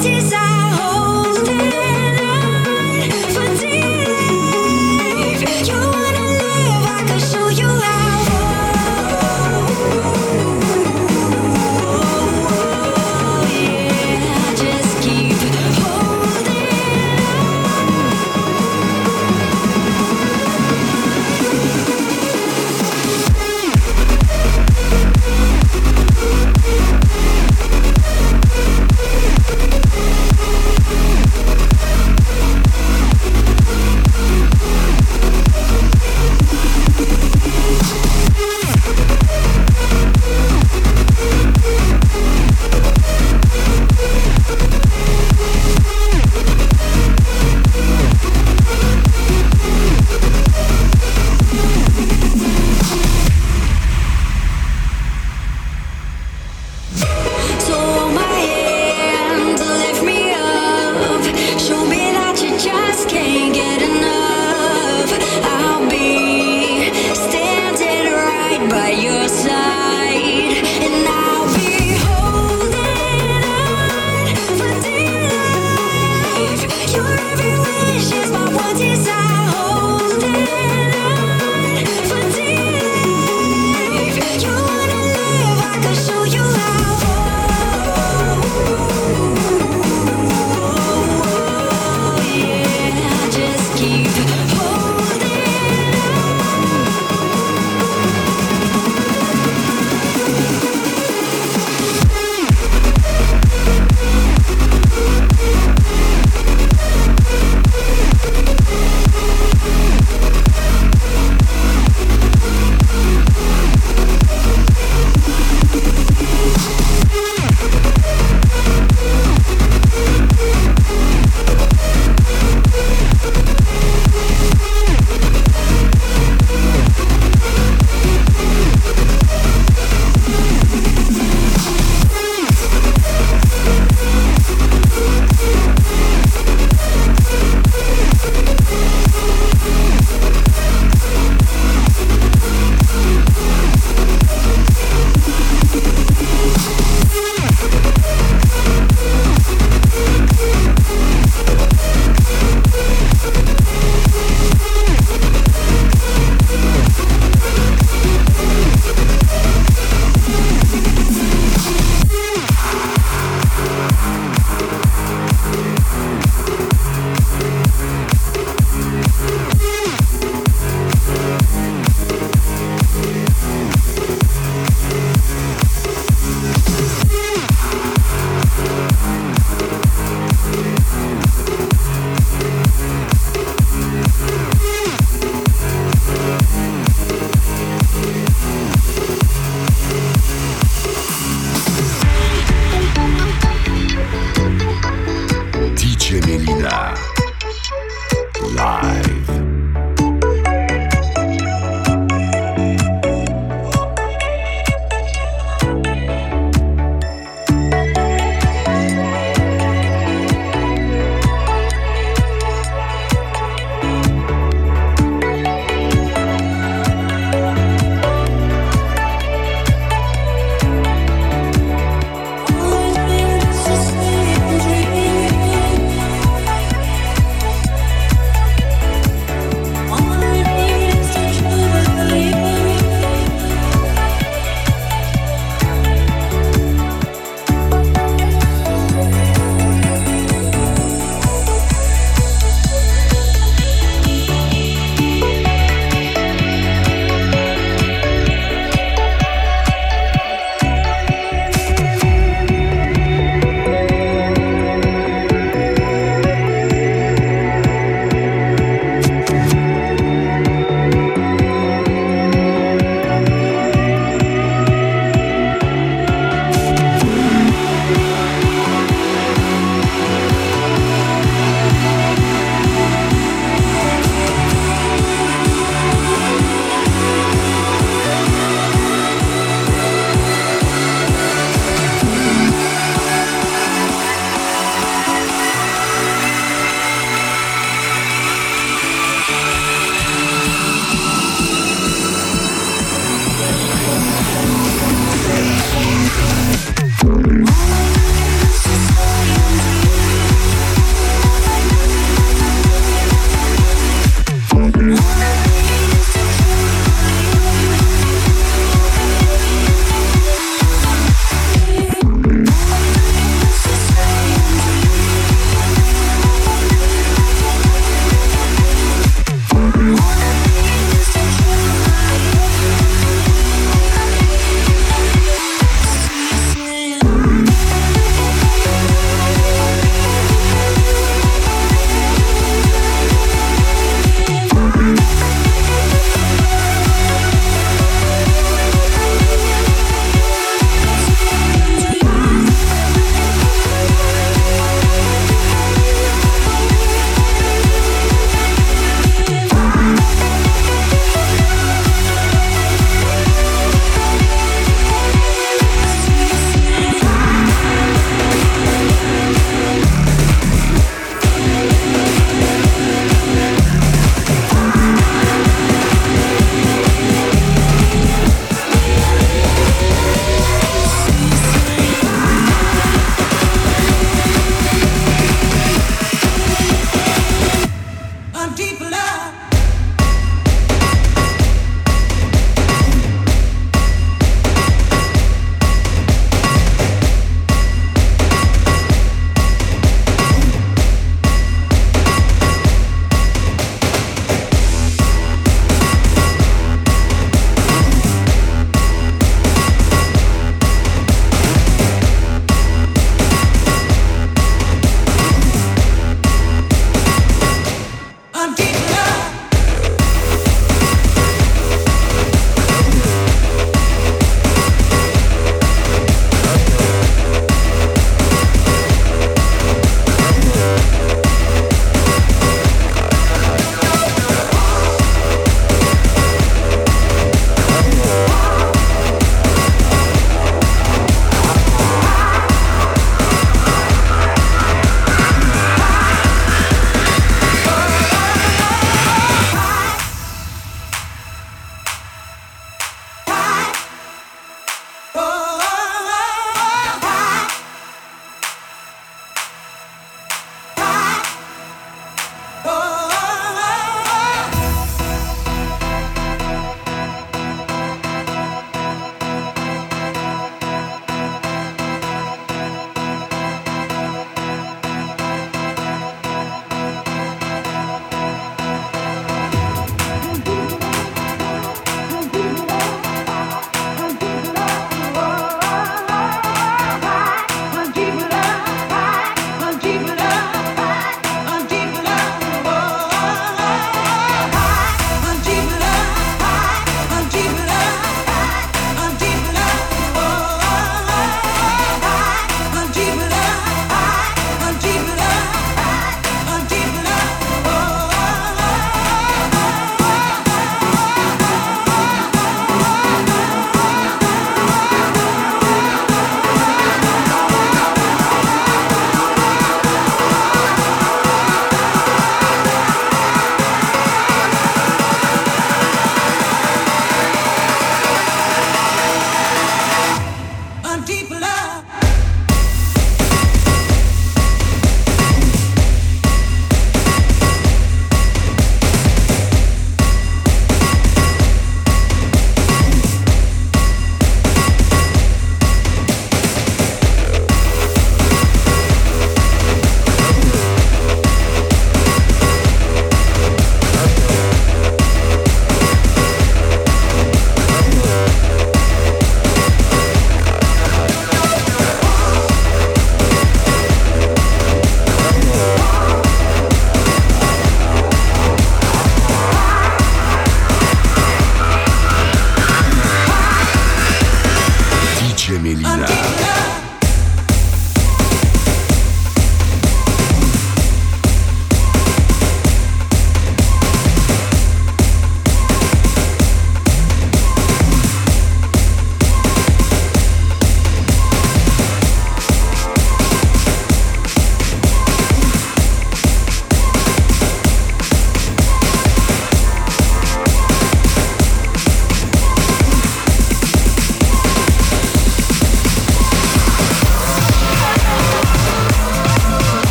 desire.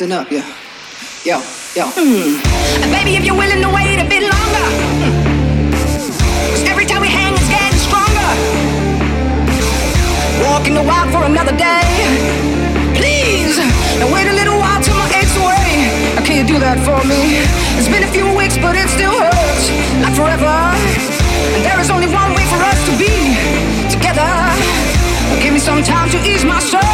Listen up, yo. Yo, yo. Mm. Baby, if you're willing to wait a bit longer. Cause every time we hang, it's getting stronger. Walking the wild for another day. Please, now wait a little while till my aches away. Can you do that for me? It's been a few weeks, but it still hurts. Like forever. And there is only one way for us to be together. Give me some time to ease my soul.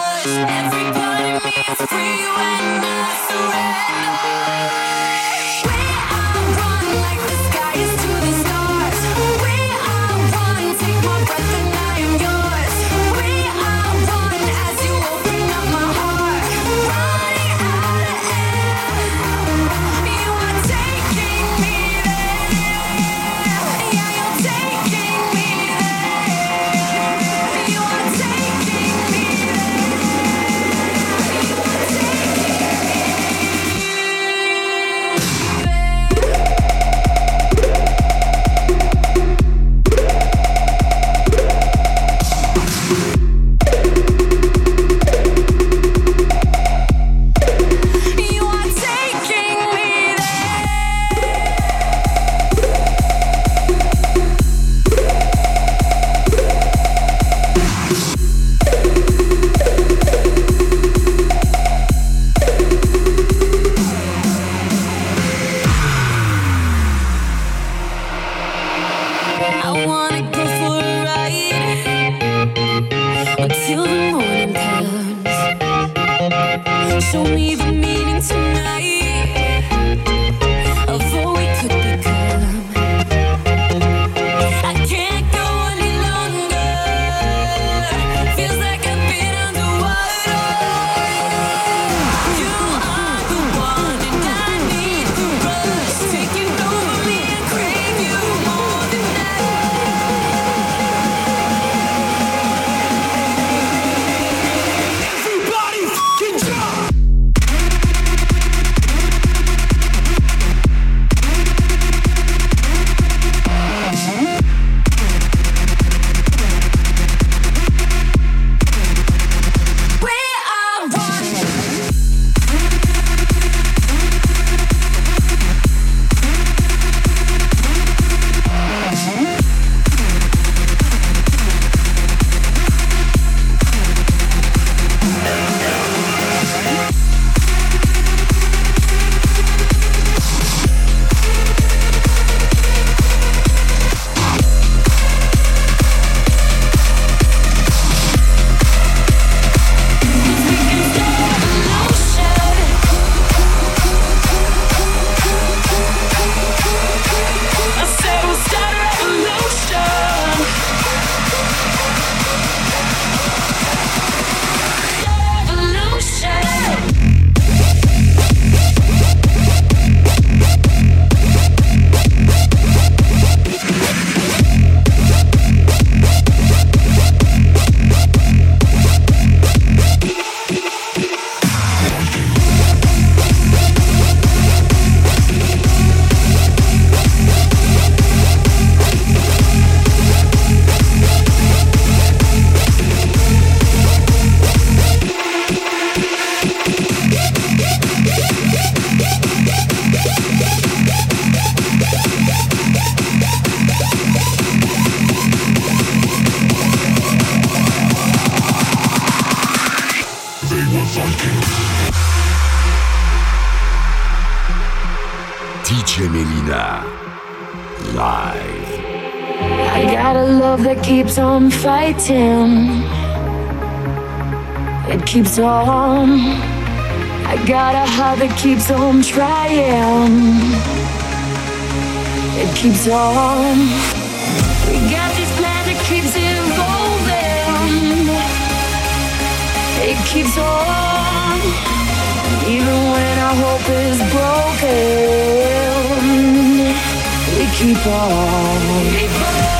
Keeps fighting. It keeps on. I got a heart that keeps on trying. It keeps on. We got this plan that keeps evolving. It keeps on. Even when our hope is broken, we keep on. Keep on.